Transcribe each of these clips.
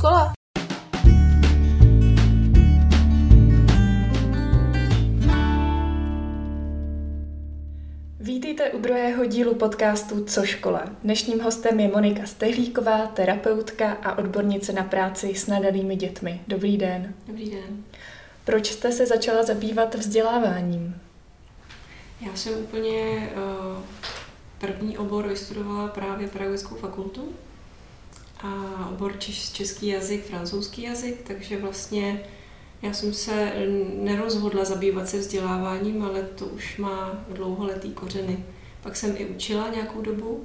škola? Vítejte u druhého dílu podcastu Co škola. Dnešním hostem je Monika Stehlíková, terapeutka a odbornice na práci s nadanými dětmi. Dobrý den. Dobrý den. Proč jste se začala zabývat vzděláváním? Já jsem úplně uh, první obor vystudovala právě pedagogickou fakultu a obor češ, český jazyk, francouzský jazyk, takže vlastně já jsem se nerozhodla zabývat se vzděláváním, ale to už má dlouholetý kořeny. Pak jsem i učila nějakou dobu,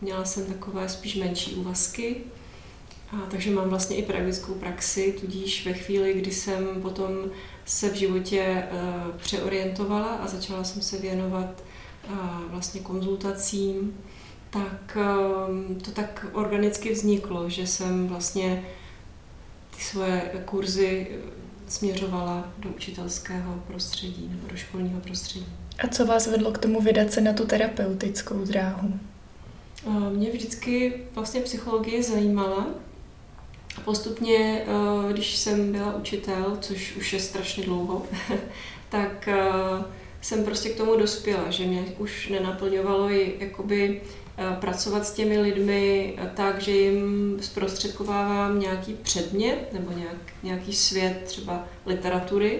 měla jsem takové spíš menší úvazky, a takže mám vlastně i pedagogickou praxi, tudíž ve chvíli, kdy jsem potom se v životě uh, přeorientovala a začala jsem se věnovat uh, vlastně konzultacím, tak um, to tak organicky vzniklo, že jsem vlastně ty svoje kurzy směřovala do učitelského prostředí nebo do školního prostředí. A co vás vedlo k tomu vydat se na tu terapeutickou dráhu? Mě vždycky vlastně psychologie zajímala. A postupně, když jsem byla učitel, což už je strašně dlouho, tak jsem prostě k tomu dospěla, že mě už nenaplňovalo i jakoby Eh, pracovat s těmi lidmi eh, tak, že jim zprostředkovávám nějaký předmět nebo nějak, nějaký svět třeba literatury,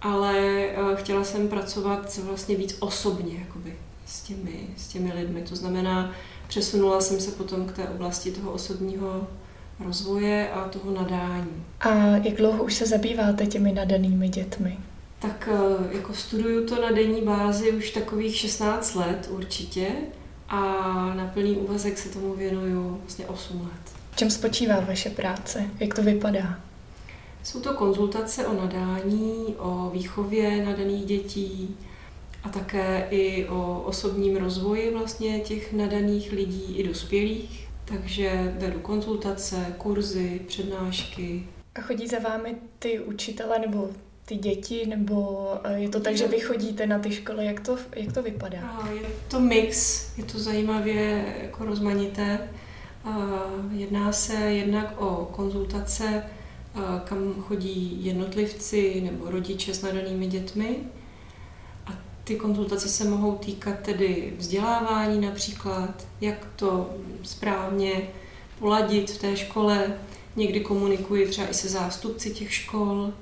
ale eh, chtěla jsem pracovat vlastně víc osobně jakoby, s, těmi, s těmi lidmi. To znamená, přesunula jsem se potom k té oblasti toho osobního rozvoje a toho nadání. A jak dlouho už se zabýváte těmi nadanými dětmi? Tak jako studuju to na denní bázi už takových 16 let určitě a na plný úvazek se tomu věnuju vlastně 8 let. V čem spočívá vaše práce? Jak to vypadá? Jsou to konzultace o nadání, o výchově nadaných dětí a také i o osobním rozvoji vlastně těch nadaných lidí i dospělých. Takže vedu konzultace, kurzy, přednášky. A chodí za vámi ty učitele nebo ty děti, nebo eh, je to tak, že vy chodíte na ty školy, jak to, jak to vypadá? Je to mix, je to zajímavě jako rozmanité. Jedná se jednak o konzultace, kam chodí jednotlivci nebo rodiče s nadanými dětmi. A ty konzultace se mohou týkat tedy vzdělávání například, jak to správně poladit v té škole. Někdy komunikuji třeba i se zástupci těch škol,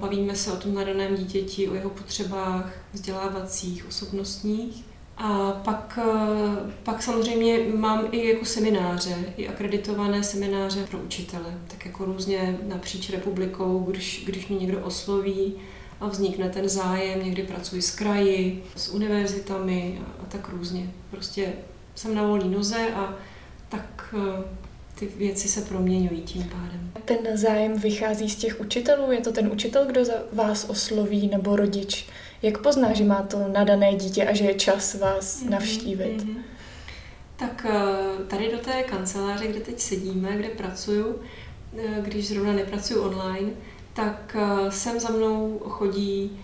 Bavíme se o tom nadaném dítěti, o jeho potřebách vzdělávacích, osobnostních. A pak, eh, pak samozřejmě mám i jako semináře, i akreditované semináře pro učitele, tak jako různě napříč republikou, když, když mě někdo osloví a vznikne ten zájem, někdy pracuji s kraji, s univerzitami a, a tak různě. Prostě jsem na volné noze a tak eh, ty věci se proměňují tím pádem. Ten zájem vychází z těch učitelů? Je to ten učitel, kdo za vás osloví, nebo rodič? Jak pozná, že má to nadané dítě a že je čas vás mm-hmm, navštívit? Mm-hmm. Tak eh, tady do té kanceláře, kde teď sedíme, kde pracuju, eh, když zrovna nepracuju online, tak eh, sem za mnou chodí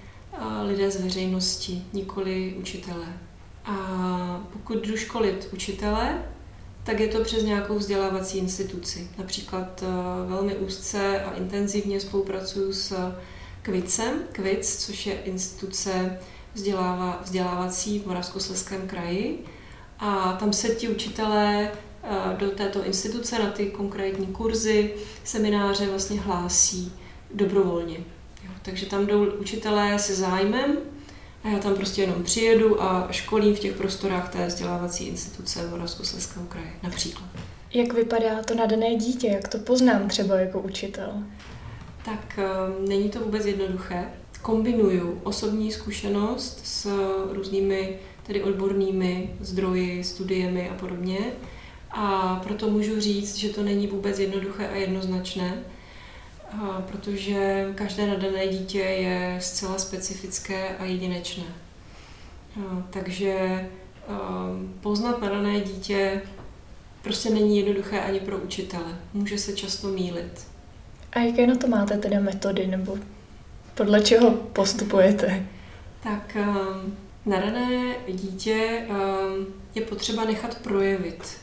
lidé z veřejnosti, nikoli učitelé. A pokud jdu školit učitele, tak je to přes nějakou vzdělávací instituci. Například eh, velmi úzce a intenzivně spolupracuju s Kvicem, Kvic, což je instituce vzdělává, vzdělávací v Moravskoslezském kraji. A tam se ti učitelé eh, do této instituce na ty konkrétní kurzy, semináře vlastně hlásí dobrovolně. Jo, takže tam jdou učitelé se zájmem a já tam prostě jenom přijedu a školím v těch prostorách té vzdělávací instituce v Moravskoslezského kraje například. Jak vypadá to nadané dítě? Jak to poznám třeba jako učitel? Tak um, není to vůbec jednoduché. Kombinuju osobní zkušenost s různými tedy odbornými zdroji, studiemi a podobně. A proto můžu říct, že to není vůbec jednoduché a jednoznačné protože každé nadané dítě je zcela specifické a jedinečné. Takže poznat nadané dítě prostě není jednoduché ani pro učitele. Může se často mílit. A jaké na to máte teda metody, nebo podle čeho postupujete? Tak nadané dítě je potřeba nechat projevit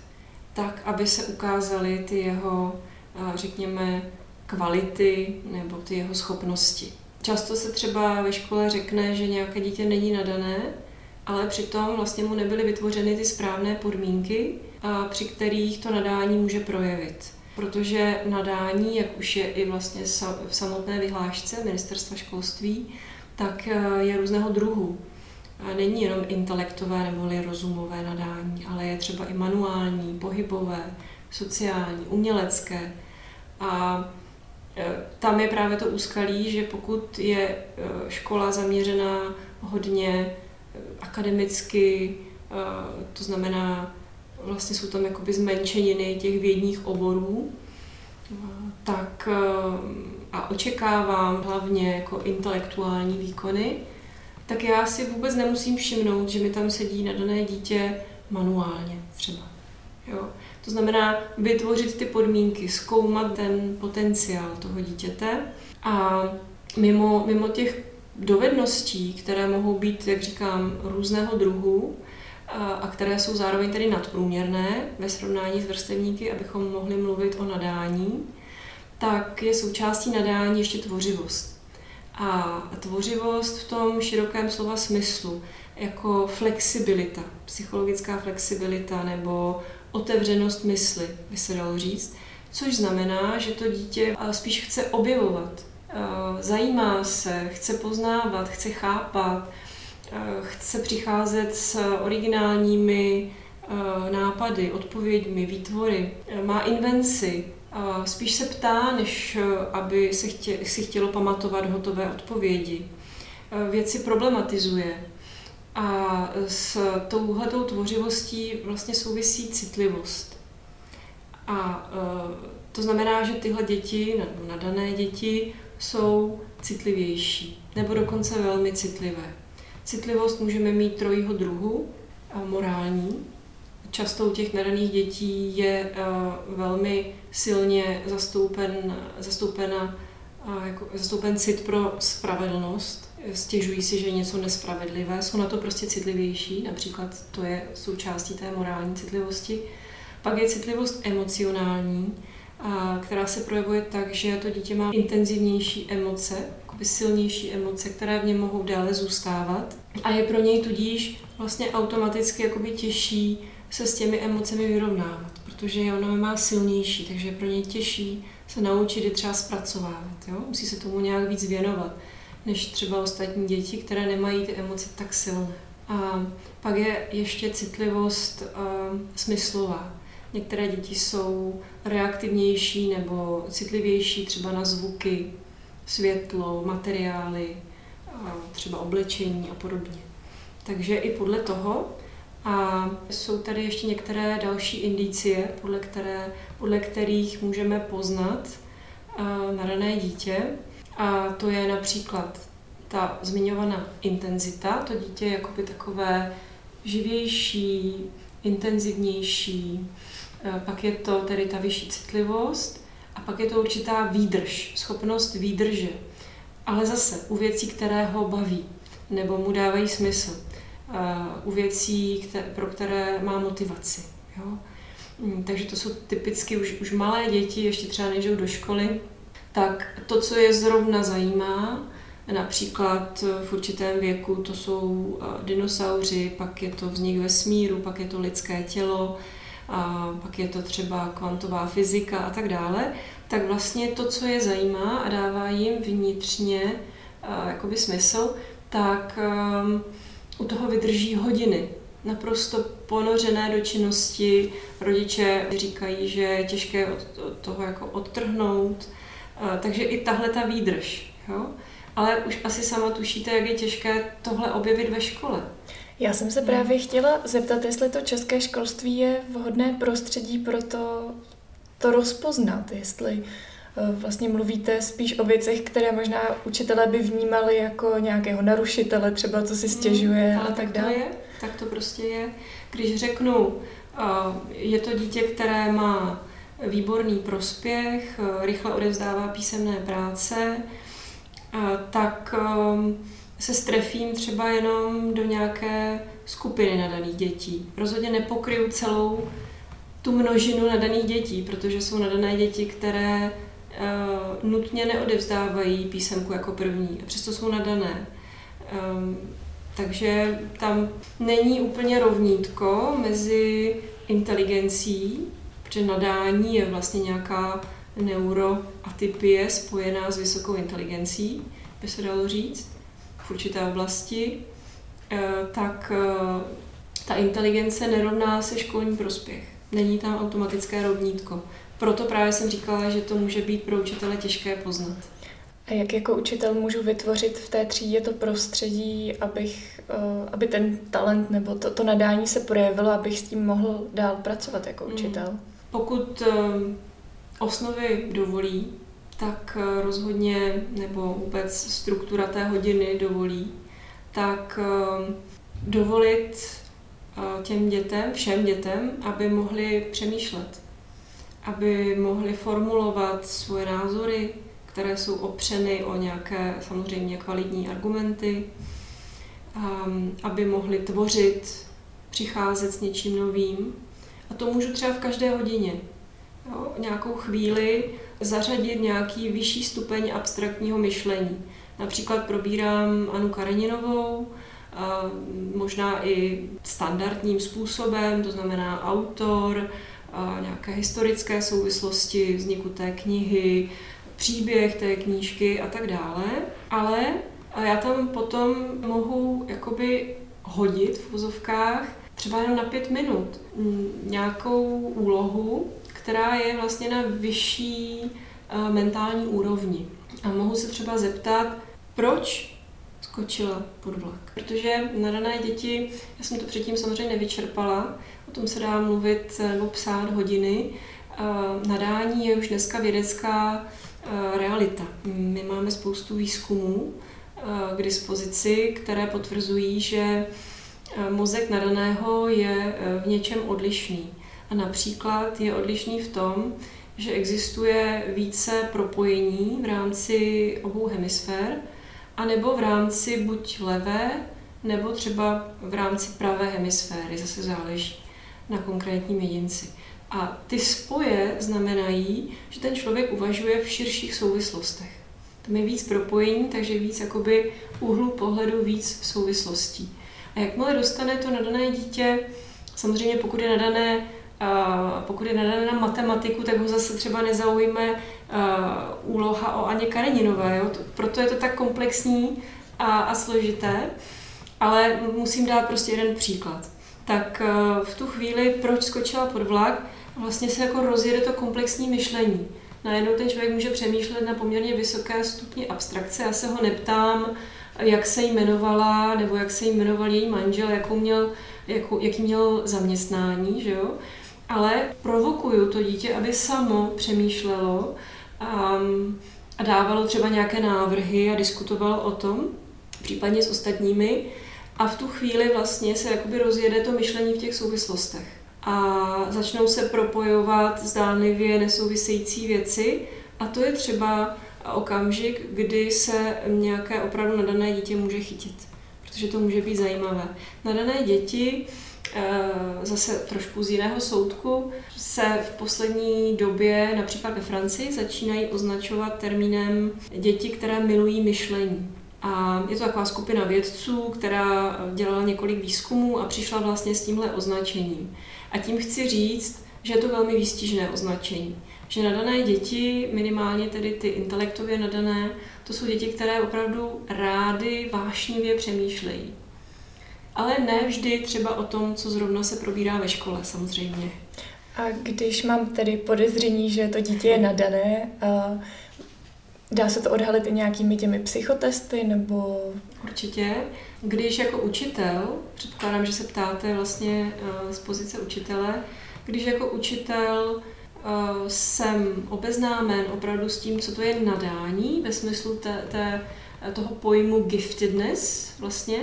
tak, aby se ukázaly ty jeho řekněme, kvality nebo ty jeho schopnosti. Často se třeba ve škole řekne, že nějaké dítě není nadané, ale přitom vlastně mu nebyly vytvořeny ty správné podmínky, při kterých to nadání může projevit. Protože nadání, jak už je i vlastně v samotné vyhlášce ministerstva školství, tak e, je různého druhu. Není jenom intelektové nebo rozumové nadání, ale je třeba i manuální, pohybové, sociální, umělecké. A tam je právě to úskalí, že pokud je e, škola zaměřená hodně akademicky, to znamená, vlastně jsou tam jakoby zmenšeniny těch vědních oborů, tak a očekávám hlavně jako intelektuální výkony, tak já si vůbec nemusím všimnout, že mi tam sedí na dané dítě manuálně třeba. Jo? To znamená vytvořit ty podmínky, zkoumat ten potenciál toho dítěte a mimo, mimo těch dovedností, které mohou být, jak říkám, různého druhu a které jsou zároveň tedy nadprůměrné ve srovnání s vrstevníky, abychom mohli mluvit o nadání, tak je součástí nadání ještě tvořivost. A tvořivost v tom širokém slova smyslu, jako flexibilita, psychologická flexibilita nebo otevřenost mysli, by se dalo říct, což znamená, že to dítě spíš chce objevovat, zajímá se, chce poznávat, chce chápat, chce přicházet s originálními nápady, odpověďmi, výtvory, má invenci, spíš se ptá, než aby se si chtělo pamatovat hotové odpovědi. Věci problematizuje. A s touhletou tvořivostí vlastně souvisí citlivost. A to znamená, že tyhle děti, nadané děti, jsou citlivější, nebo dokonce velmi citlivé. Citlivost můžeme mít trojího druhu, morální. Často u těch nadaných dětí je velmi silně zastoupen, zastoupena, jako, zastoupen cit pro spravedlnost. Stěžují si, že je něco nespravedlivé, jsou na to prostě citlivější, například to je součástí té morální citlivosti. Pak je citlivost emocionální, která se projevuje tak, že to dítě má intenzivnější emoce, silnější emoce, které v něm mohou dále zůstávat. A je pro něj tudíž vlastně automaticky jakoby těžší se s těmi emocemi vyrovnávat, protože ono má silnější, takže je pro něj těžší se naučit je třeba zpracovávat. Jo? Musí se tomu nějak víc věnovat, než třeba ostatní děti, které nemají ty emoce tak silné. A pak je ještě citlivost uh, smyslová. Některé děti jsou reaktivnější nebo citlivější třeba na zvuky, světlo, materiály, třeba oblečení a podobně. Takže i podle toho. A jsou tady ještě některé další indicie, podle, které, podle kterých můžeme poznat nadané dítě. A to je například ta zmiňovaná intenzita. To dítě je jakoby takové živější, intenzivnější, pak je to tedy ta vyšší citlivost a pak je to určitá výdrž, schopnost výdrže. Ale zase u věcí, které ho baví nebo mu dávají smysl. U věcí, pro které má motivaci. Jo? Mm, takže to jsou typicky už, už malé děti, ještě třeba než jdou do školy, tak to, co je zrovna zajímá, například v určitém věku to jsou dinosauři, pak je to vznik vesmíru, pak je to lidské tělo, a pak je to třeba kvantová fyzika a tak dále, tak vlastně to, co je zajímá a dává jim vnitřně jakoby smysl, tak um, u toho vydrží hodiny. Naprosto ponořené do činnosti. Rodiče říkají, že je těžké od toho jako odtrhnout. Takže i tahle ta výdrž. Jo? Ale už asi sama tušíte, jak je těžké tohle objevit ve škole. Já jsem se právě chtěla zeptat, jestli to české školství je vhodné prostředí pro to, to rozpoznat, jestli eh, vlastně mluvíte spíš o věcech, které možná učitelé by vnímali jako nějakého narušitele, třeba co si hmm, stěžuje hmm, a tak dále. Je, tak to prostě je. Když řeknu, eh, je to dítě, které má výborný prospěch, eh, rychle odevzdává písemné práce, tak se strefím třeba jenom do nějaké skupiny nadaných dětí. Rozhodně nepokryju celou tu množinu nadaných dětí, protože jsou nadané děti, které uh, nutně neodevzdávají písemku jako první, a přesto jsou nadané. Um, takže tam není úplně rovnítko mezi inteligencí, protože nadání je vlastně nějaká neuroatypie spojená s vysokou inteligencí, by se dalo říct, v určité oblasti, eh, tak eh, ta inteligence nerovná se školní prospěch. Není tam automatické rovnítko. Proto právě jsem říkala, že to může být pro učitele těžké poznat. A jak jako učitel můžu vytvořit v té třídě to prostředí, abych, eh, aby ten talent nebo to, to nadání se projevilo, abych s tím mohl dál pracovat jako hmm. učitel? Hmm. Pokud osnovy dovolí, tak eh, rozhodně, nebo vůbec struktura té hodiny dovolí, tak eh, dovolit eh, těm dětem, všem dětem, aby mohli přemýšlet, aby mohli formulovat svoje názory, které jsou opřeny o nějaké samozřejmě kvalitní argumenty, ehm, aby mohli tvořit, přicházet s něčím novým. A to můžu třeba v každé hodině. Jo, nějakou chvíli zařadit nějaký vyšší stupeň abstraktního myšlení. Například probírám Anu Kareninovou, možná i standardním způsobem, to znamená autor, nějaké historické souvislosti vzniku té knihy, příběh té knížky a tak dále. Ale já tam potom mohu jakoby hodit v vozovkách třeba jenom na pět minut nějakou úlohu, která je vlastně na vyšší uh, mentální úrovni. A mohu se třeba zeptat, proč skočila pod vlak. Protože nadané děti, já jsem to předtím samozřejmě nevyčerpala, o tom se dá mluvit nebo psát hodiny. Uh, nadání je už dneska vědecká realita. My máme spoustu výzkumů k dispozici, které potvrzují, že mozek nadaného je v něčem odlišný. A například je odlišný v tom, že existuje více propojení v rámci obou hemisfér, anebo v rámci buď levé, nebo třeba v rámci pravé hemisféry, zase záleží na konkrétním jedinci. A ty spoje znamenají, že ten člověk uvažuje v širších souvislostech. Tam je víc propojení, takže víc jakoby úhlu pohledu, víc souvislostí. A jakmile dostane to nadané dítě, samozřejmě pokud je nadané pokud je nadané na matematiku, tak ho zase třeba nezaujme úloha o Aně Kareninové. Jo? Proto je to tak komplexní a, a složité. Ale musím dát prostě jeden příklad. Tak v tu chvíli, proč skočila pod vlak, vlastně se jako rozjede to komplexní myšlení. Najednou ten člověk může přemýšlet na poměrně vysoké stupni abstrakce. Já se ho neptám, jak se jmenovala, nebo jak se jmenoval její manžel, jakou měl, jakou, jaký měl zaměstnání, že jo? ale provokuju to dítě, aby samo přemýšlelo a, a dávalo třeba nějaké návrhy a diskutovalo o tom, případně s ostatními. A v tu chvíli vlastně se jakoby rozjede to myšlení v těch souvislostech. A začnou se propojovat zdánlivě nesouvisející věci. A to je třeba okamžik, kdy se nějaké opravdu nadané dítě může chytit. Protože to může být zajímavé. Nadané děti Eh, zase trošku z jiného soudku, se v poslední době, například ve Francii, začínají označovat termínem děti, které milují myšlení. A je to taková skupina vědců, která dělala několik výzkumů a přišla vlastně s tímhle označením. A tím chci říct, že je to velmi výstižné označení. Že nadané děti, minimálně tedy ty intelektově nadané, to jsou děti, které opravdu rády vášnivě přemýšlejí ale ne vždy třeba o tom, co zrovna se probírá ve škole samozřejmě. A když mám tedy podezření, že to dítě je nadané, a dá se to odhalit i nějakými těmi psychotesty nebo... Určitě. Když jako učitel, předpokládám, že se ptáte vlastně z pozice učitele, když jako učitel jsem obeznámen opravdu s tím, co to je nadání ve smyslu té, té, toho pojmu giftedness vlastně,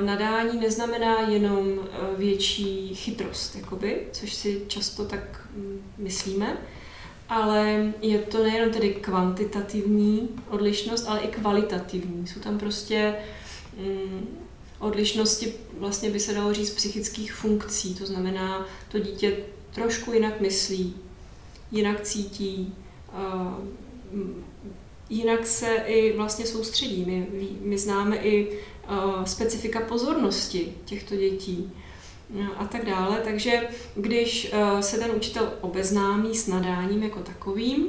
Nadání neznamená jenom větší chytrost, jakoby, což si často tak mm, myslíme, ale je to nejenom tedy kvantitativní odlišnost, ale i kvalitativní. Jsou tam prostě mm, odlišnosti, vlastně by se dalo říct, psychických funkcí. To znamená, to dítě trošku jinak myslí, jinak cítí, jinak se i vlastně soustředí. My, my známe i specifika pozornosti těchto dětí a tak dále. Takže když se ten učitel obeznámí s nadáním jako takovým,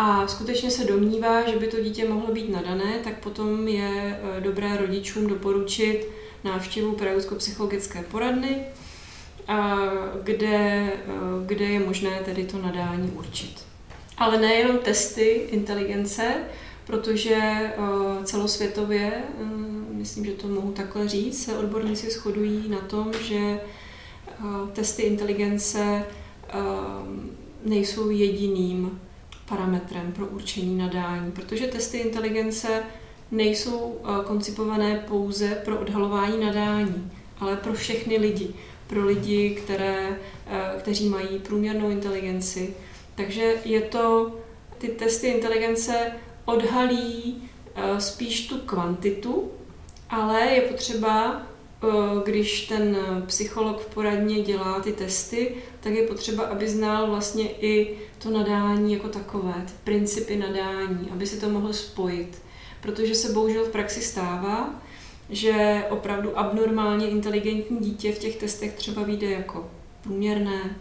a skutečně se domnívá, že by to dítě mohlo být nadané, tak potom je eh, dobré rodičům doporučit návštěvu pedagogicko-psychologické poradny, kde, eh, kde je možné tedy to nadání určit. Ale nejenom testy inteligence, protože eh, celosvětově, myslím, že to mohu takhle říct, se odborníci shodují na tom, že testy inteligence nejsou jediným parametrem pro určení nadání, protože testy inteligence nejsou eh, koncipované pouze pro odhalování nadání, ale pro všechny lidi. Pro lidi, které, eh, kteří mají průměrnou inteligenci. Takže je to, ty testy inteligence odhalí eh, spíš tu kvantitu, ale je potřeba Eh, když ten psycholog v poradně dělá ty testy, tak je potřeba, aby znal vlastně i to nadání jako takové, ty principy nadání, aby si to mohl spojit. Protože se bohužel v praxi stává, že opravdu abnormálně inteligentní dítě v těch testech třeba vyjde jako průměrné,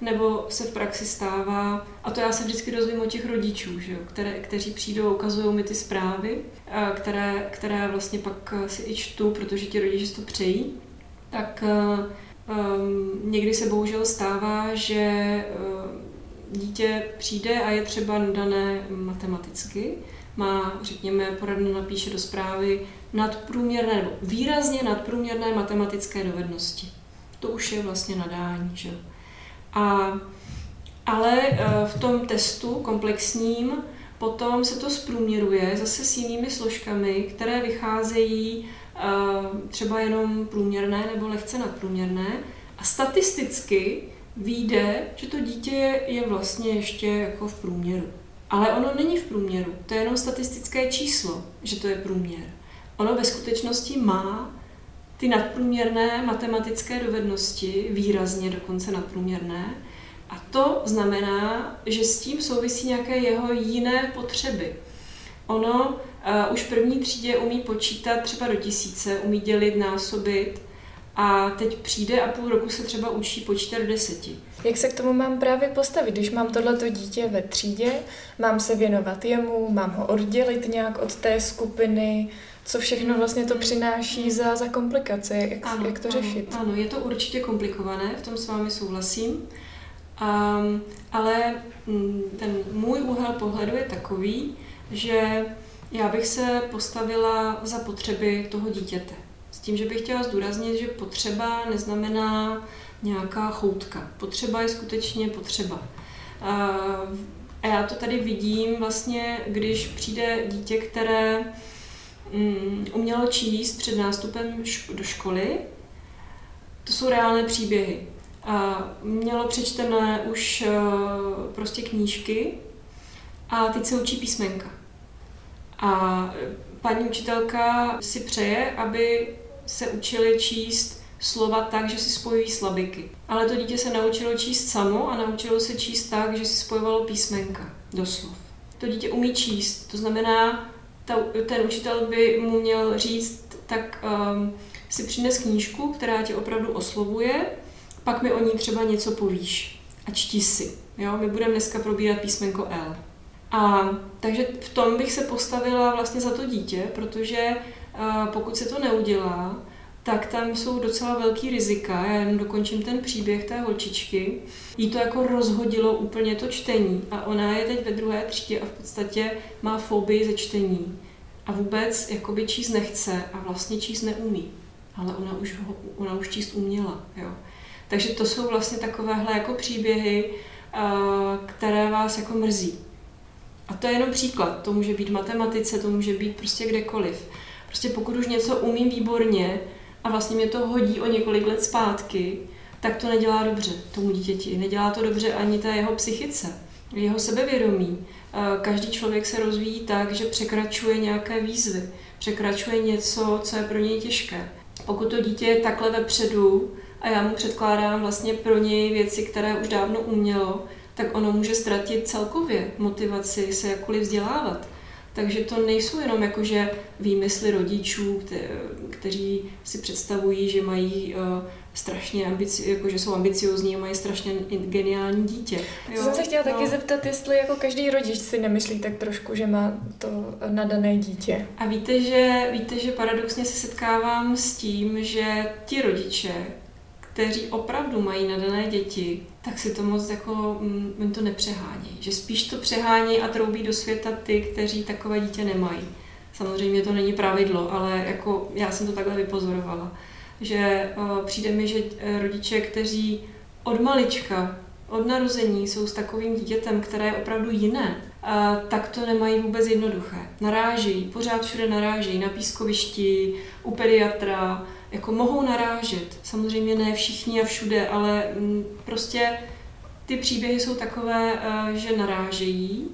nebo se v praxi stává, a to já se vždycky dozvím od těch rodičů, že jo, které, kteří přijdou a ukazují mi ty zprávy, které, které vlastně pak si i čtu, protože ti rodiče to přejí, tak um, někdy se bohužel stává, že um, dítě přijde a je třeba dané matematicky, má, řekněme, poradno napíše do zprávy nadprůměrné nebo výrazně nadprůměrné matematické dovednosti. To už je vlastně nadání, že. A, ale eh, v tom testu komplexním potom se to zprůměruje zase s jinými složkami, které vycházejí eh, třeba jenom průměrné nebo lehce nadprůměrné a statisticky vyjde, že to dítě je vlastně ještě jako v průměru. Ale ono není v průměru, to je jenom statistické číslo, že to je průměr. Ono ve skutečnosti má ty nadprůměrné matematické dovednosti, výrazně dokonce nadprůměrné, a to znamená, že s tím souvisí nějaké jeho jiné potřeby. Ono uh, už v první třídě umí počítat třeba do tisíce, umí dělit, násobit a teď přijde a půl roku se třeba učí počítat do deseti. Jak se k tomu mám právě postavit, když mám tohleto dítě ve třídě, mám se věnovat jemu, mám ho oddělit nějak od té skupiny, co všechno vlastně to přináší za, za komplikace, jak, ano, jak to ano, řešit. Ano, je to určitě komplikované, v tom s vámi souhlasím, um, ale mm, ten můj úhel pohledu je takový, že já bych se postavila za potřeby toho dítěte. S tím, že bych chtěla zdůraznit, že potřeba neznamená nějaká choutka. Potřeba je skutečně potřeba. A já to tady vidím vlastně, když přijde dítě, které mm, umělo číst před nástupem do školy. To jsou reálné příběhy. A mělo přečtené už uh, prostě knížky a teď se učí písmenka. A paní učitelka si přeje, aby se učili číst slova tak, že si spojují slabiky. Ale to dítě se naučilo číst samo a naučilo se číst tak, že si spojovalo písmenka do slov. To dítě umí číst, to znamená, ta, ten učitel by mu měl říct, tak um, si přines knížku, která tě opravdu oslovuje, pak mi o ní třeba něco povíš a čti si. Jo? My budeme dneska probírat písmenko L. A takže v tom bych se postavila vlastně za to dítě, protože uh, pokud se to neudělá, tak tam jsou docela velký rizika. Já jenom dokončím ten příběh té holčičky. Jí to jako rozhodilo úplně to čtení a ona je teď ve druhé třídě a v podstatě má fobii ze čtení. A vůbec jakoby číst nechce a vlastně číst neumí. Ale ona už, ona už číst uměla. Jo. Takže to jsou vlastně takovéhle jako příběhy, které vás jako mrzí. A to je jenom příklad. To může být v matematice, to může být prostě kdekoliv. Prostě pokud už něco umím výborně, a vlastně mě to hodí o několik let zpátky, tak to nedělá dobře tomu dítěti. Nedělá to dobře ani té jeho psychice, jeho sebevědomí. Každý člověk se rozvíjí tak, že překračuje nějaké výzvy, překračuje něco, co je pro něj těžké. Pokud to dítě je takhle vepředu a já mu předkládám vlastně pro něj věci, které už dávno umělo, tak ono může ztratit celkově motivaci se jakkoliv vzdělávat. Takže to nejsou jenom jakože výmysly rodičů, kte, kteří si představují, že mají uh, strašně ambici, jako, že jsou ambiciozní a mají strašně geniální dítě. Jo? To jsem se chtěla no. taky zeptat, jestli jako každý rodič si nemyslí tak trošku, že má to nadané dítě. A víte, že, víte, že paradoxně se setkávám s tím, že ti rodiče, kteří opravdu mají nadané děti, tak si to moc jako, mm, to nepřehání. Že spíš to přehání a troubí do světa ty, kteří takové dítě nemají. Samozřejmě to není pravidlo, ale jako já jsem to takhle vypozorovala. Že uh, přijde mi, že eh, rodiče, kteří od malička, od narození jsou s takovým dítětem, které je opravdu jiné, a tak to nemají vůbec jednoduché. Narážejí, pořád všude narážejí, na pískovišti, u pediatra, jako mohou narážet. Samozřejmě ne všichni a všude, ale mm, prostě ty příběhy jsou takové, eh, že narážejí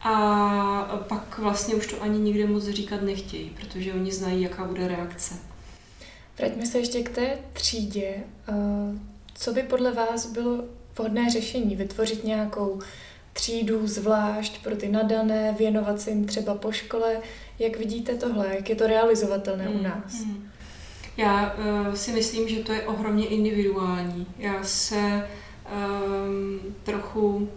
a pak vlastně už to ani nikde moc říkat nechtějí, protože oni znají, jaká bude reakce. Vraťme se ještě k té třídě. Eh, co by podle vás bylo vhodné řešení? Vytvořit nějakou třídu zvlášť pro ty nadané, věnovat se jim třeba po škole. Jak vidíte tohle? Jak je to realizovatelné hmm. u nás? Hmm. Já uh, si myslím, že to je ohromně individuální. Já se um, trochu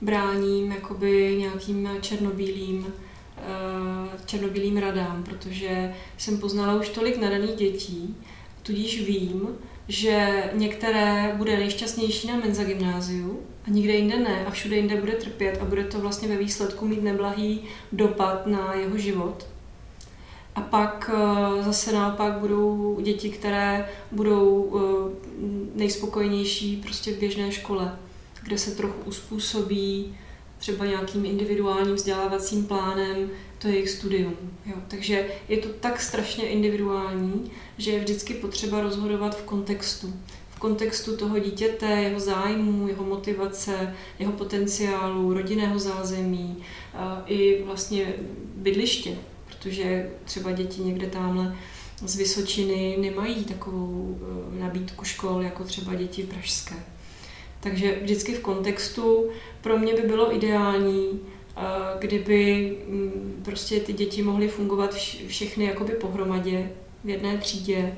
bráním jakoby nějakým černobílým, uh, černobílým radám, protože jsem poznala už tolik nadaných dětí, tudíž vím, že některé bude nejšťastnější na menza gymnáziu a nikde jinde ne a všude jinde bude trpět a bude to vlastně ve výsledku mít neblahý dopad na jeho život. A pak eh, zase naopak budou děti, které budou eh, nejspokojenější prostě v běžné škole, kde se trochu uspůsobí třeba nějakým individuálním vzdělávacím plánem to jejich studium. Jo. Takže je to tak strašně individuální, že je vždycky potřeba rozhodovat v kontextu. V kontextu toho dítěte, jeho zájmu, jeho motivace, jeho potenciálu, rodinného zázemí i vlastně bydliště protože třeba děti někde tamhle z Vysočiny nemají takovou eh, nabídku škol jako třeba děti pražské. Takže vždycky v kontextu pro mě by bylo ideální, eh, kdyby mm, prostě ty děti mohly fungovat všechny jakoby pohromadě v jedné třídě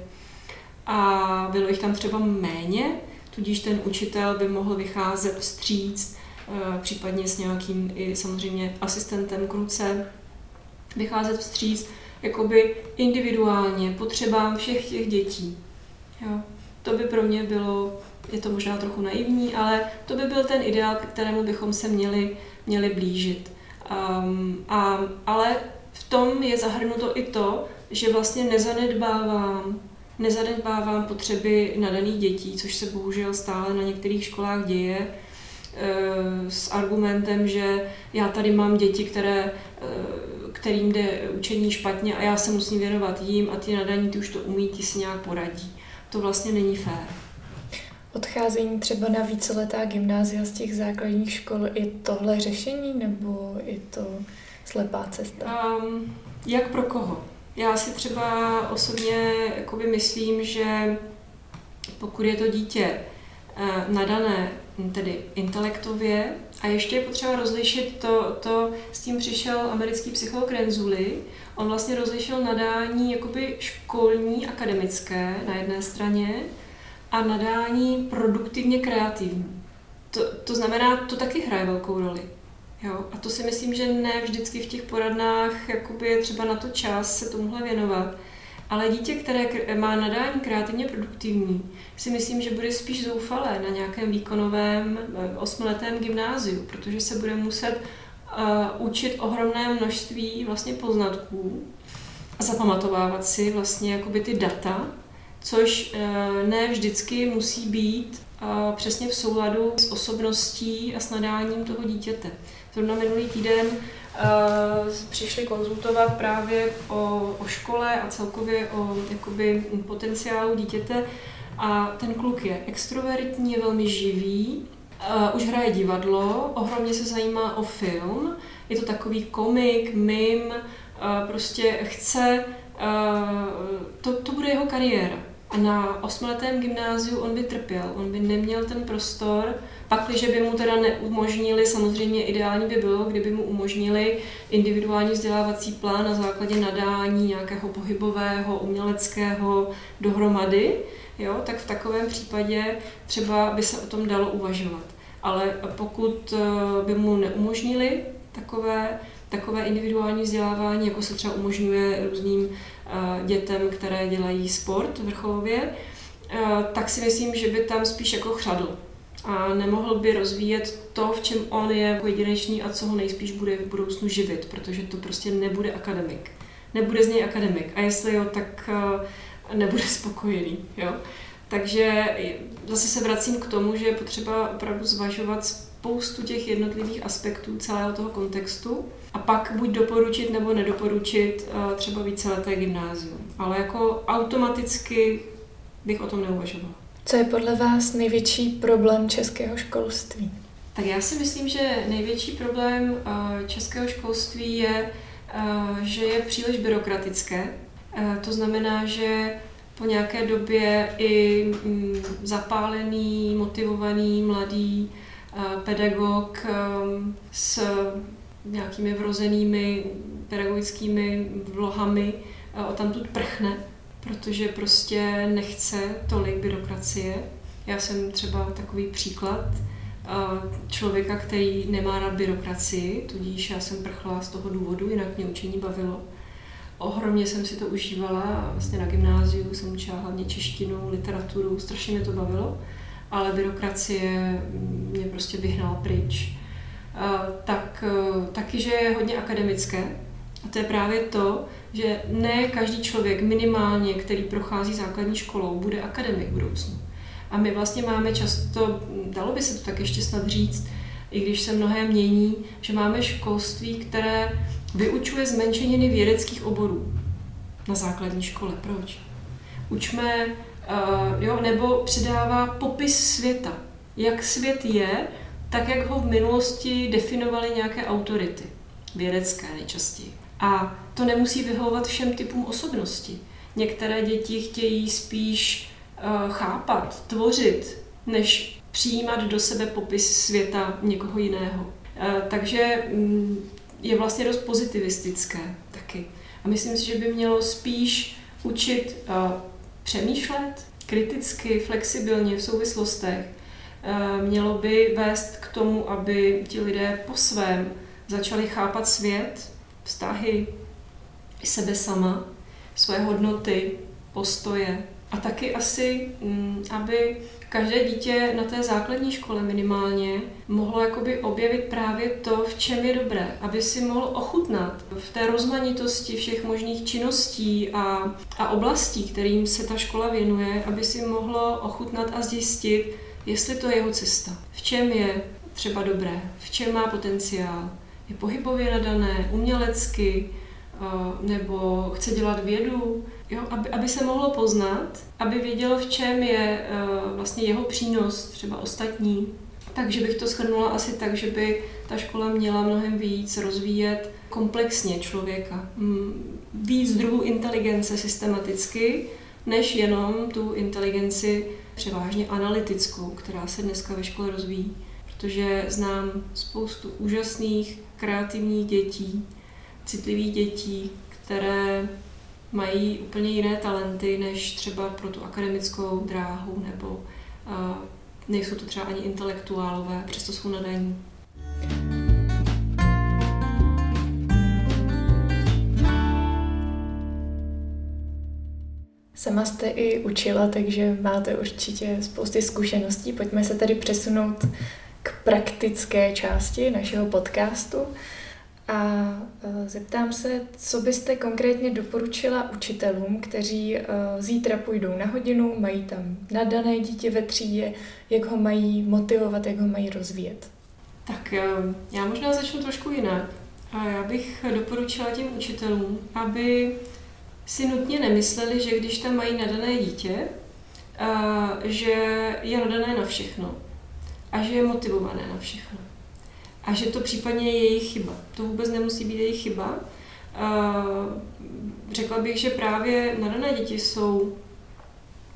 a bylo jich tam třeba méně, tudíž ten učitel by mohl vycházet vstříc, eh, případně s nějakým i samozřejmě asistentem k ruce, vycházet vstříc jakoby individuálně potřebám všech těch dětí. Jo. To by pro mě bylo, je to možná trochu naivní, ale to by byl ten ideál, kterému bychom se měli, měli blížit. Um, a, ale v tom je zahrnuto i to, že vlastně nezanedbávám, nezanedbávám potřeby nadaných dětí, což se bohužel stále na některých školách děje, eh, s argumentem, že já tady mám děti, které eh, kterým jde učení špatně a já se musím věnovat jim a ty nadaní ty už to umí, ti si nějak poradí. To vlastně není fér. Odcházení třeba na víceletá gymnázia z těch základních škol, je tohle řešení nebo je to slepá cesta? Um, jak pro koho? Já si třeba osobně myslím, že pokud je to dítě eh, nadané tedy intelektově, a ještě je potřeba rozlišit to, to, s tím přišel americký psycholog Renzuli. On vlastně rozlišil nadání jakoby školní, akademické na jedné straně a nadání produktivně kreativní. To, to znamená, to taky hraje velkou roli. Jo? A to si myslím, že ne vždycky v těch poradnách jakoby je třeba na to čas se tomuhle věnovat. Ale dítě, které má nadání kreativně produktivní, si myslím, že bude spíš zoufalé na nějakém výkonovém eh, osmiletém gymnáziu, protože se bude muset uh, učit ohromné množství vlastně poznatků a zapamatovávat si vlastně jakoby ty data, což uh, ne vždycky musí být uh, přesně v souladu s osobností a s nadáním toho dítěte. Zrovna minulý týden přišli konzultovat právě o, o škole a celkově o jakoby, potenciálu dítěte a ten kluk je extrovertní, je velmi živý, uh, už hraje divadlo, ohromně se zajímá o film, je to takový komik, mim, uh, prostě chce, uh, to, to bude jeho kariéra. A na osmiletém gymnáziu on by trpěl, on by neměl ten prostor, pak, když by mu teda neumožnili, samozřejmě ideální by bylo, kdyby mu umožnili individuální vzdělávací plán na základě nadání nějakého pohybového, uměleckého dohromady, jo, tak v takovém případě třeba by se o tom dalo uvažovat. Ale pokud eh, by mu neumožnili takové, takové individuální vzdělávání, jako se třeba umožňuje různým eh, dětem, které dělají sport vrcholově, eh, tak si myslím, že by tam spíš jako chřadl a nemohl by rozvíjet to, v čem on je jako jedinečný a co ho nejspíš bude v budoucnu živit, protože to prostě nebude akademik. Nebude z něj akademik. A jestli jo, tak nebude spokojený. Jo? Takže zase se vracím k tomu, že je potřeba opravdu zvažovat spoustu těch jednotlivých aspektů celého toho kontextu a pak buď doporučit nebo nedoporučit eh, třeba víceleté gymnázium. Ale jako automaticky bych o tom neuvažovala. Co je podle vás největší problém českého školství? Tak já si myslím, že největší problém eh, českého školství je, eh, že je příliš byrokratické. To znamená, že po nějaké době i mm, zapálený, motivovaný, mladý pedagog s nějakými vrozenými pedagogickými vlohami eh, o tamtud prchne, protože prostě nechce tolik byrokracie. Já jsem třeba takový příklad eh, člověka, který nemá rád byrokracii, tudíž já jsem prchla z toho důvodu, jinak mě učení bavilo. Ohromně jsem si to užívala, vlastně na gymnáziu jsem učila hlavně češtinu, literaturu, strašně mě to bavilo, ale byrokracie mě prostě vyhnala pryč. Tak taky, že je hodně akademické, a to je právě to, že ne každý člověk minimálně, který prochází základní školou, bude akademik v budoucnu. A my vlastně máme často, dalo by se to tak ještě snad říct, i když se mnohé mění, že máme školství, které vyučuje zmenšeniny vědeckých oborů na základní škole. Proč? Učme, uh, jo, nebo přidává popis světa. Jak svět je, tak jak ho v minulosti definovaly nějaké autority. Vědecké nejčastěji. A to nemusí vyhovovat všem typům osobnosti. Některé děti chtějí spíš uh, chápat, tvořit, než přijímat do sebe popis světa někoho jiného. Uh, takže um, je vlastně dost pozitivistické taky. A myslím si, že by mělo spíš učit uh, přemýšlet kriticky, flexibilně v souvislostech. Uh, mělo by vést k tomu, aby ti lidé po svém začali chápat svět, vztahy, sebe sama, své hodnoty, postoje. A taky asi, um, aby každé dítě na té základní škole minimálně mohlo jakoby objevit právě to, v čem je dobré, aby si mohl ochutnat v té rozmanitosti všech možných činností a, a oblastí, kterým se ta škola věnuje, aby si mohlo ochutnat a zjistit, jestli to je jeho cesta, v čem je třeba dobré, v čem má potenciál, je pohybově nadané, umělecky, nebo chce dělat vědu, jo, aby, aby se mohlo poznat, aby vědělo, v čem je uh, vlastně jeho přínos, třeba ostatní. Takže bych to shrnula asi tak, že by ta škola měla mnohem víc rozvíjet komplexně člověka. Mm, víc druhů inteligence systematicky, než jenom tu inteligenci převážně analytickou, která se dneska ve škole rozvíjí. Protože znám spoustu úžasných, kreativních dětí, citlivých dětí, které mají úplně jiné talenty než třeba pro tu akademickou dráhu, nebo uh, nejsou to třeba ani intelektuálové, přesto jsou nadaní. Sama jste i učila, takže máte určitě spousty zkušeností. Pojďme se tedy přesunout k praktické části našeho podcastu. A e, zeptám se, co byste konkrétně doporučila učitelům, kteří e, zítra půjdou na hodinu, mají tam nadané dítě ve třídě, jak ho mají motivovat, jak ho mají rozvíjet? Tak e, já možná začnu trošku jinak. A já bych doporučila těm učitelům, aby si nutně nemysleli, že když tam mají nadané dítě, že je nadané na všechno a že je motivované na všechno a že to případně je jejich chyba. To vůbec nemusí být jejich chyba. Řekla bych, že právě nadané děti jsou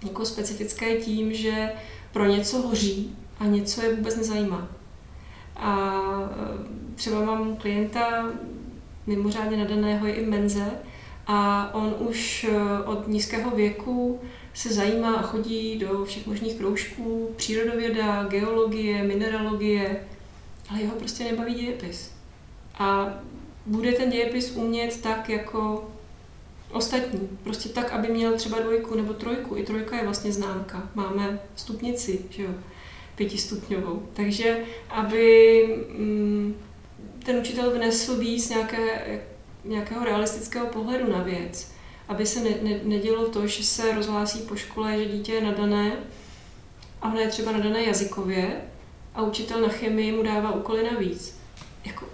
jako specifické tím, že pro něco hoří a něco je vůbec nezajímá. A e, třeba mám klienta mimořádně nadaného je i menze a on už e, od nízkého věku se zajímá a chodí do všech možných kroužků, přírodověda, geologie, mineralogie, ale jeho prostě nebaví dějepis. A bude ten dějepis umět tak jako ostatní. Prostě tak, aby měl třeba dvojku nebo trojku. I trojka je vlastně známka. Máme stupnici, že jo, pětistupňovou. Takže aby mm, ten učitel vnesl víc nějaké, nějakého realistického pohledu na věc. Aby se ne, ne, nedělo to, že se rozhlásí po škole, že dítě je nadané a ono je třeba nadané jazykově a učitel na chemii mu dává úkoly navíc. Jako,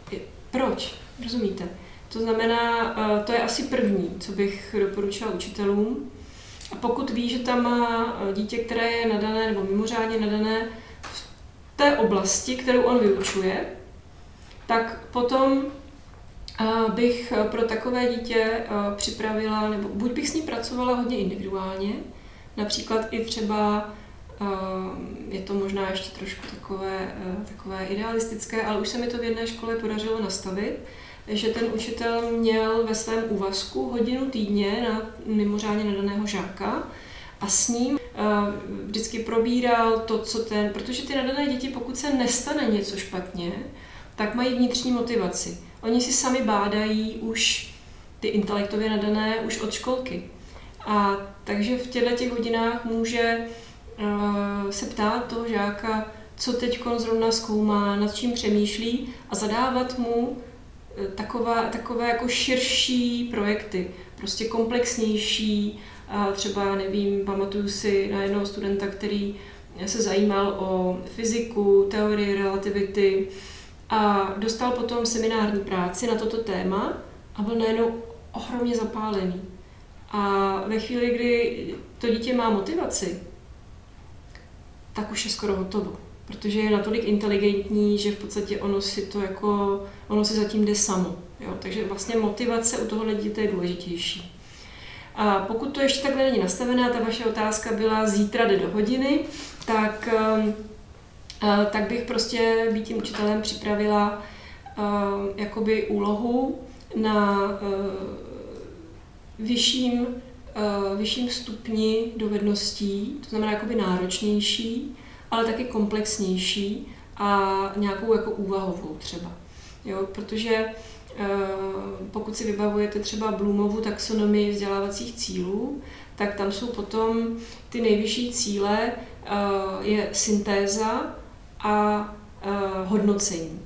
proč? Rozumíte? To znamená, eh, to je asi první, co bych doporučila učitelům. A pokud ví, že tam má eh, dítě, které je nadané nebo mimořádně nadané v té oblasti, kterou on vyučuje, tak potom bych pro takové dítě připravila, nebo buď bych s ní pracovala hodně individuálně, například i třeba je to možná ještě trošku takové, takové idealistické, ale už se mi to v jedné škole podařilo nastavit, že ten učitel měl ve svém úvazku hodinu týdně na mimořádně nadaného žáka a s ním eh, vždycky probíral to, co ten, protože ty nadané děti, pokud se nestane něco špatně, tak mají vnitřní motivaci. Oni si sami bádají už ty intelektově nadané už od školky. A takže v těchto těch hodinách může uh, se ptát toho žáka, co teď zrovna zkoumá, nad čím přemýšlí a zadávat mu taková, takové jako širší projekty, prostě komplexnější. A třeba, nevím, pamatuju si na jednoho studenta, který se zajímal o fyziku, teorii relativity a dostal potom seminární práci na toto téma a byl najednou ohromně zapálený. A ve chvíli, kdy to dítě má motivaci, tak už je skoro hotovo protože je natolik inteligentní, že v podstatě ono si to jako, ono si zatím jde samo. Jo? Takže vlastně motivace u tohohle dítěte je důležitější. A pokud to ještě takhle není nastavená, ta vaše otázka byla zítra jde do hodiny, tak, ehm, tak bych prostě být tím učitelem připravila ehm, jakoby úlohu na ehm, vyšším, vyšším stupni dovedností, to znamená jakoby náročnější, ale taky komplexnější a nějakou jako úvahovou třeba. Jo, protože eh, pokud si vybavujete třeba Bloomovu taxonomii vzdělávacích cílů, tak tam jsou potom ty nejvyšší cíle, eh, je syntéza a eh, hodnocení.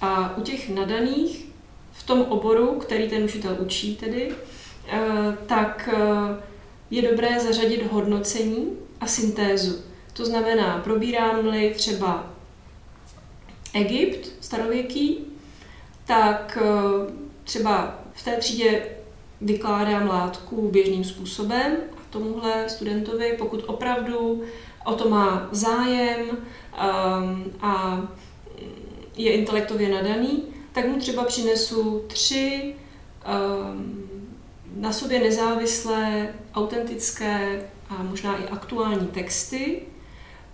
A u těch nadaných v tom oboru, který ten učitel učí tedy, tak je dobré zařadit hodnocení a syntézu. To znamená, probírám-li třeba Egypt starověký, tak třeba v té třídě vykládám látku běžným způsobem tomuhle studentovi, pokud opravdu o to má zájem um, a je intelektově nadaný, tak mu třeba přinesu tři um, na sobě nezávislé, autentické a možná i aktuální texty,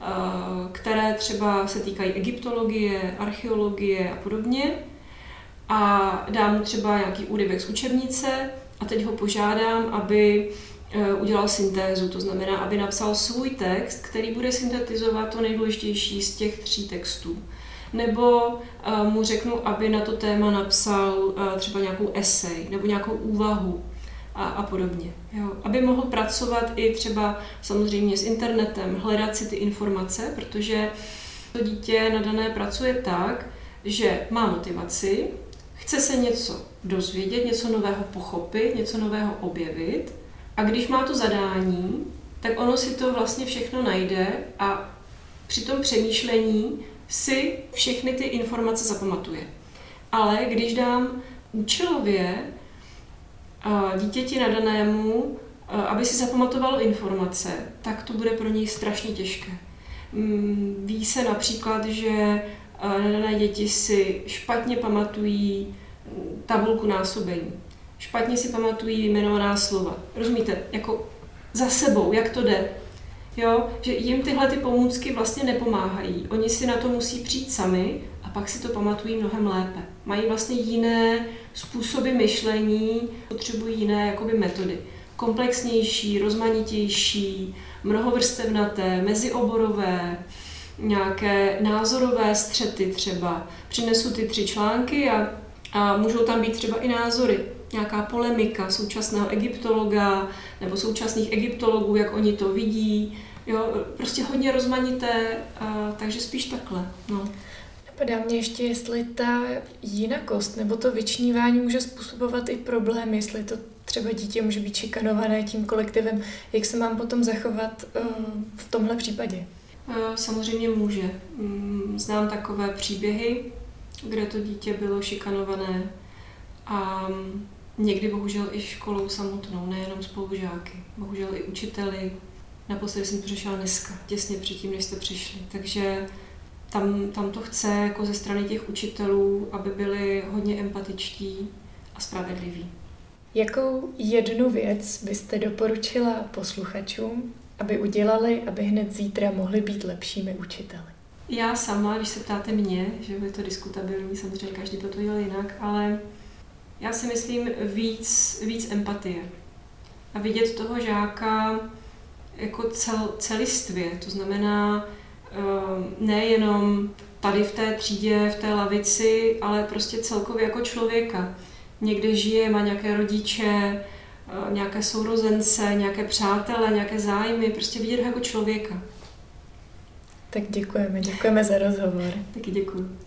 Eh, které třeba se týkají egyptologie, archeologie a podobně. A dám třeba nějaký úryvek z učebnice a teď ho požádám, aby udělal syntézu, to znamená, aby napsal svůj text, který bude syntetizovat to nejdůležitější z těch tří textů. Nebo eh, mu řeknu, aby na to téma napsal třeba nějakou esej nebo nějakou úvahu a, a podobně. Jo. Aby mohl pracovat i třeba samozřejmě s internetem, hledat si ty informace, protože to dítě nadané pracuje tak, že má motivaci, chce se něco dozvědět, něco nového pochopit, něco nového objevit a když má to zadání, tak ono si to vlastně všechno najde a při tom přemýšlení si všechny ty informace zapamatuje. Ale když dám účelově dítěti nadanému, aby si zapamatovalo informace, tak to bude pro něj strašně těžké. Mm, ví se například, že nadané děti si špatně pamatují tabulku násobení, špatně si pamatují jmenovaná slova. Rozumíte? Jako za sebou, jak to jde. Jo, že jim tyhle ty pomůcky vlastně nepomáhají. Oni si na to musí přijít sami a pak si to pamatují mnohem lépe. Mají vlastně jiné způsoby myšlení, potřebují jiné jakoby metody. Komplexnější, rozmanitější, mnohovrstevnaté, mezioborové, nějaké názorové střety třeba. Přinesu ty tři články a, a můžou tam být třeba i názory. Nějaká polemika současného egyptologa nebo současných egyptologů, jak oni to vidí. Jo, prostě hodně rozmanité, a, takže spíš takhle. No. Napadá mě ještě, jestli ta jinakost nebo to vyčnívání může způsobovat i problémy, jestli to třeba dítě může být šikanované tím kolektivem. Jak se mám potom zachovat uh, v tomhle případě? Eh, samozřejmě může. Mm, znám takové příběhy, kde to dítě bylo šikanované a někdy bohužel i školou samotnou, nejenom spolužáky, bohužel i učiteli. Naposledy jsem to řešila dneska, těsně předtím, než jste přišli. Takže tam, tam to chce jako ze strany těch učitelů, aby byli hodně empatičtí a spravedliví. Jakou jednu věc byste doporučila posluchačům, aby udělali, aby hned zítra mohli být lepšími učiteli? Já sama, když se ptáte mě, že je to diskutabilní, samozřejmě každý to dělá jinak, ale já si myslím víc, víc empatie. A vidět toho žáka jako cel, celistvě, to znamená ehm, nejenom tady v té třídě, v té lavici, ale prostě celkově jako člověka. Někde žije, má nějaké rodiče, Eh, nějaké sourozence, nějaké přátele, nějaké zájmy, prostě vidět ho jako člověka. Tak děkujeme, děkujeme za rozhovor. Taky děkuji.